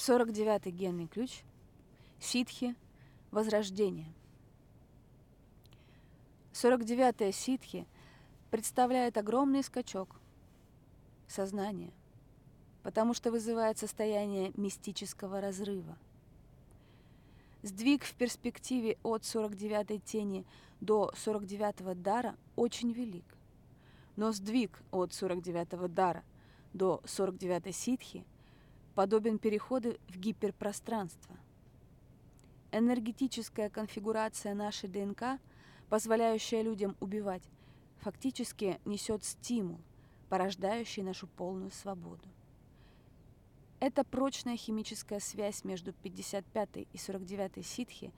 49-й генный ключ. Ситхи. Возрождение. 49-е ситхи представляет огромный скачок сознания, потому что вызывает состояние мистического разрыва. Сдвиг в перспективе от 49-й тени до 49-го дара очень велик. Но сдвиг от 49-го дара до 49-й ситхи подобен переходу в гиперпространство. Энергетическая конфигурация нашей ДНК, позволяющая людям убивать, фактически несет стимул, порождающий нашу полную свободу. Это прочная химическая связь между 55 и 49 ситхи,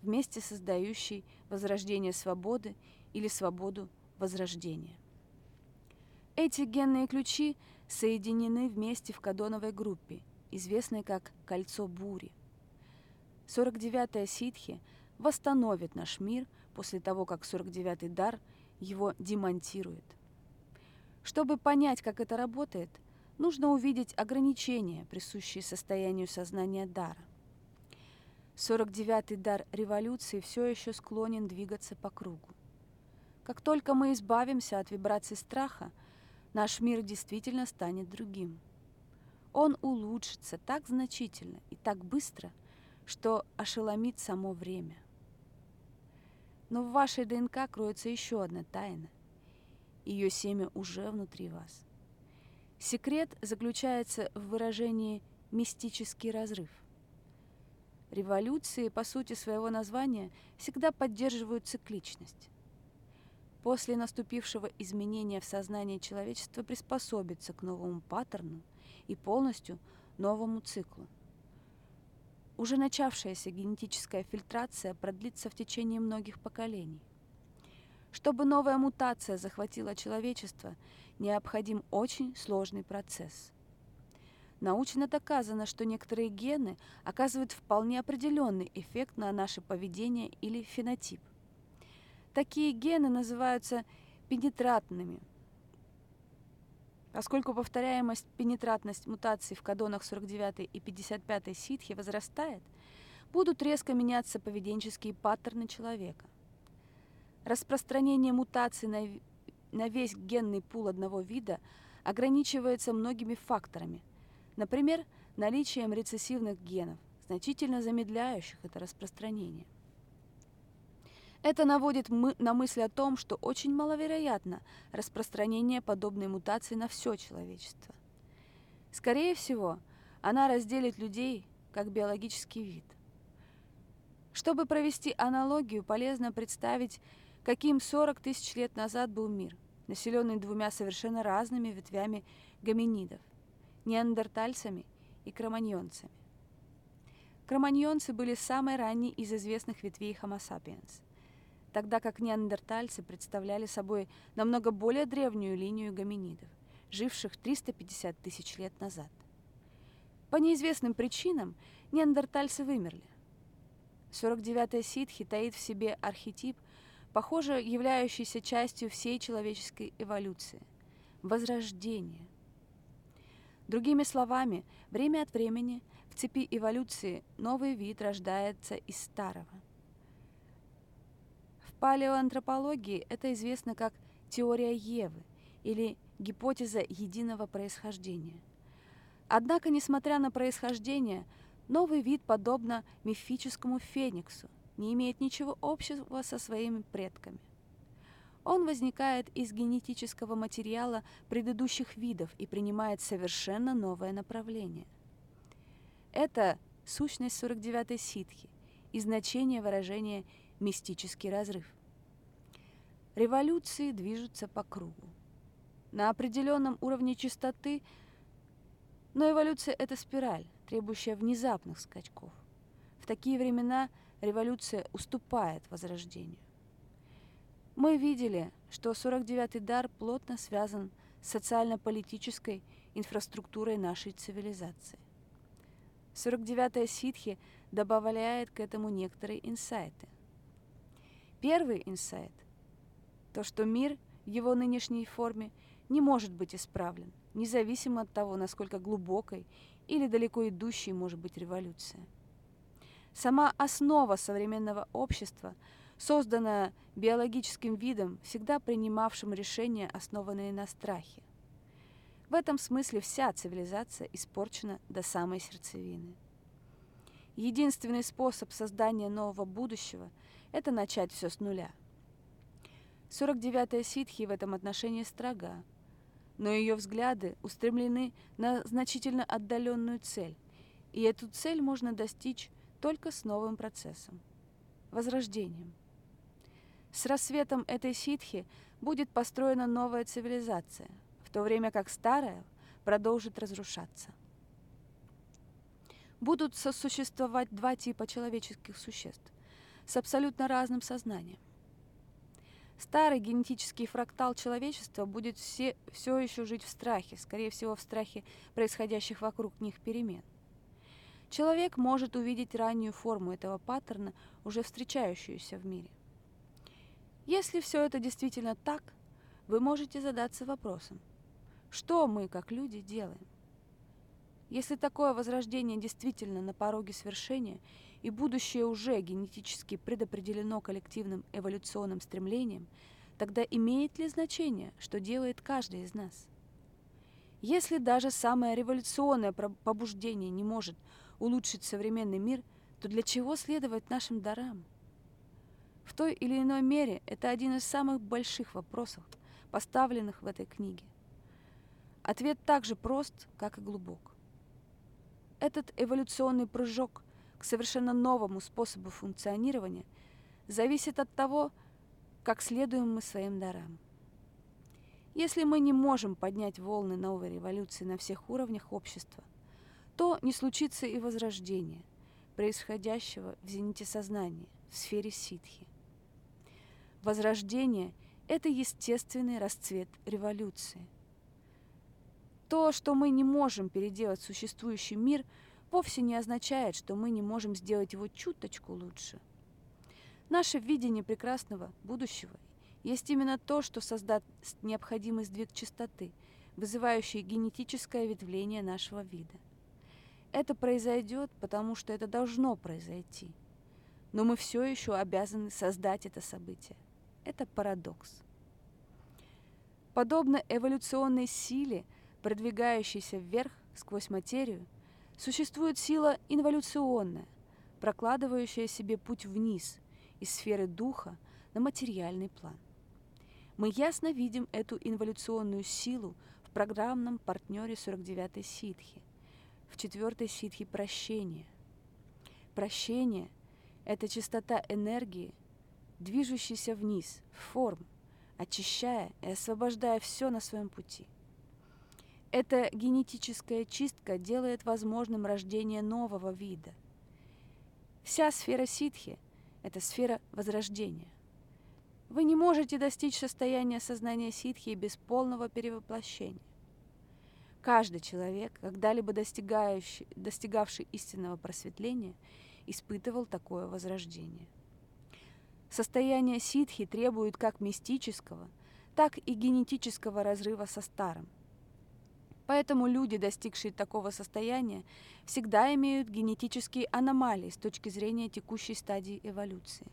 вместе создающей возрождение свободы или свободу возрождения. Эти генные ключи соединены вместе в кадоновой группе, известной как «Кольцо бури». 49-я ситхи восстановит наш мир после того, как 49-й дар его демонтирует. Чтобы понять, как это работает, нужно увидеть ограничения, присущие состоянию сознания дара. 49-й дар революции все еще склонен двигаться по кругу. Как только мы избавимся от вибраций страха, наш мир действительно станет другим. Он улучшится так значительно и так быстро, что ошеломит само время. Но в вашей ДНК кроется еще одна тайна. Ее семя уже внутри вас. Секрет заключается в выражении «мистический разрыв». Революции, по сути своего названия, всегда поддерживают цикличность после наступившего изменения в сознании человечества приспособится к новому паттерну и полностью новому циклу. Уже начавшаяся генетическая фильтрация продлится в течение многих поколений. Чтобы новая мутация захватила человечество, необходим очень сложный процесс. Научно доказано, что некоторые гены оказывают вполне определенный эффект на наше поведение или фенотип. Такие гены называются пенетратными, Поскольку повторяемость, пенетратность мутаций в кадонах 49 и 55 ситхи возрастает, будут резко меняться поведенческие паттерны человека. Распространение мутаций на, на весь генный пул одного вида ограничивается многими факторами, например, наличием рецессивных генов, значительно замедляющих это распространение. Это наводит мы на мысль о том, что очень маловероятно распространение подобной мутации на все человечество. Скорее всего, она разделит людей как биологический вид. Чтобы провести аналогию, полезно представить, каким 40 тысяч лет назад был мир, населенный двумя совершенно разными ветвями гоминидов – неандертальцами и кроманьонцами. Кроманьонцы были самой ранней из известных ветвей Homo sapiens – тогда как неандертальцы представляли собой намного более древнюю линию гоминидов, живших 350 тысяч лет назад. По неизвестным причинам неандертальцы вымерли. 49-я ситхи таит в себе архетип, похоже, являющийся частью всей человеческой эволюции – возрождение. Другими словами, время от времени в цепи эволюции новый вид рождается из старого – палеоантропологии это известно как теория Евы или гипотеза единого происхождения. Однако, несмотря на происхождение, новый вид, подобно мифическому фениксу, не имеет ничего общего со своими предками. Он возникает из генетического материала предыдущих видов и принимает совершенно новое направление. Это сущность 49-й ситхи и значение выражения мистический разрыв. Революции движутся по кругу. На определенном уровне частоты, но эволюция — это спираль, требующая внезапных скачков. В такие времена революция уступает возрождению. Мы видели, что 49-й дар плотно связан с социально-политической инфраструктурой нашей цивилизации. 49-я ситхи добавляет к этому некоторые инсайты – Первый инсайт – то, что мир в его нынешней форме не может быть исправлен, независимо от того, насколько глубокой или далеко идущей может быть революция. Сама основа современного общества, созданная биологическим видом, всегда принимавшим решения, основанные на страхе. В этом смысле вся цивилизация испорчена до самой сердцевины. Единственный способ создания нового будущего – это начать все с нуля. 49-я ситхи в этом отношении строга, но ее взгляды устремлены на значительно отдаленную цель, и эту цель можно достичь только с новым процессом – возрождением. С рассветом этой ситхи будет построена новая цивилизация, в то время как старая продолжит разрушаться будут сосуществовать два типа человеческих существ с абсолютно разным сознанием. Старый генетический фрактал человечества будет все, все еще жить в страхе, скорее всего, в страхе происходящих вокруг них перемен. Человек может увидеть раннюю форму этого паттерна, уже встречающуюся в мире. Если все это действительно так, вы можете задаться вопросом, что мы, как люди, делаем? Если такое возрождение действительно на пороге свершения, и будущее уже генетически предопределено коллективным эволюционным стремлением, тогда имеет ли значение, что делает каждый из нас? Если даже самое революционное побуждение не может улучшить современный мир, то для чего следовать нашим дарам? В той или иной мере это один из самых больших вопросов, поставленных в этой книге. Ответ так же прост, как и глубок. Этот эволюционный прыжок к совершенно новому способу функционирования зависит от того, как следуем мы своим дарам. Если мы не можем поднять волны новой революции на всех уровнях общества, то не случится и возрождение, происходящего в зените сознания, в сфере ситхи. Возрождение – это естественный расцвет революции – то, что мы не можем переделать существующий мир, вовсе не означает, что мы не можем сделать его чуточку лучше. Наше видение прекрасного будущего есть именно то, что создаст необходимый сдвиг частоты, вызывающий генетическое ветвление нашего вида. Это произойдет, потому что это должно произойти. Но мы все еще обязаны создать это событие. Это парадокс. Подобно эволюционной силе – продвигающейся вверх сквозь материю, существует сила инволюционная, прокладывающая себе путь вниз из сферы духа на материальный план. Мы ясно видим эту инволюционную силу в программном партнере 49-й ситхи, в 4-й ситхи прощения. Прощение – это чистота энергии, движущейся вниз, в форму, очищая и освобождая все на своем пути – эта генетическая чистка делает возможным рождение нового вида. Вся сфера ситхи – это сфера возрождения. Вы не можете достичь состояния сознания ситхи без полного перевоплощения. Каждый человек, когда-либо достигающий, достигавший истинного просветления, испытывал такое возрождение. Состояние ситхи требует как мистического, так и генетического разрыва со старым – Поэтому люди, достигшие такого состояния, всегда имеют генетические аномалии с точки зрения текущей стадии эволюции.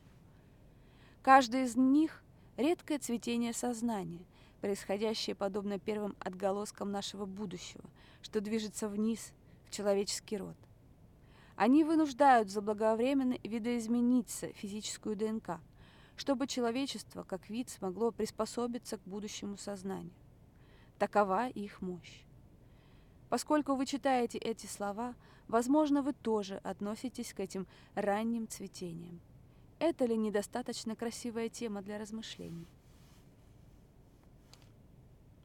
Каждый из них – редкое цветение сознания, происходящее подобно первым отголоскам нашего будущего, что движется вниз в человеческий род. Они вынуждают заблаговременно видоизмениться физическую ДНК, чтобы человечество как вид смогло приспособиться к будущему сознанию. Такова их мощь. Поскольку вы читаете эти слова, возможно, вы тоже относитесь к этим ранним цветениям. Это ли недостаточно красивая тема для размышлений?